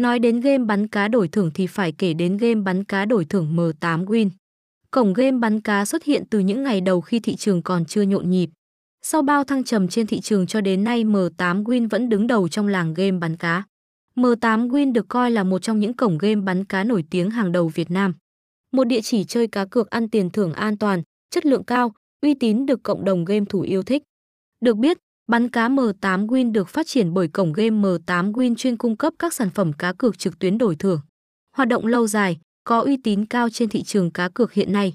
Nói đến game bắn cá đổi thưởng thì phải kể đến game bắn cá đổi thưởng M8 Win. Cổng game bắn cá xuất hiện từ những ngày đầu khi thị trường còn chưa nhộn nhịp. Sau bao thăng trầm trên thị trường cho đến nay M8 Win vẫn đứng đầu trong làng game bắn cá. M8 Win được coi là một trong những cổng game bắn cá nổi tiếng hàng đầu Việt Nam. Một địa chỉ chơi cá cược ăn tiền thưởng an toàn, chất lượng cao, uy tín được cộng đồng game thủ yêu thích. Được biết, bắn cá M8 Win được phát triển bởi cổng game M8 Win chuyên cung cấp các sản phẩm cá cược trực tuyến đổi thưởng. Hoạt động lâu dài, có uy tín cao trên thị trường cá cược hiện nay.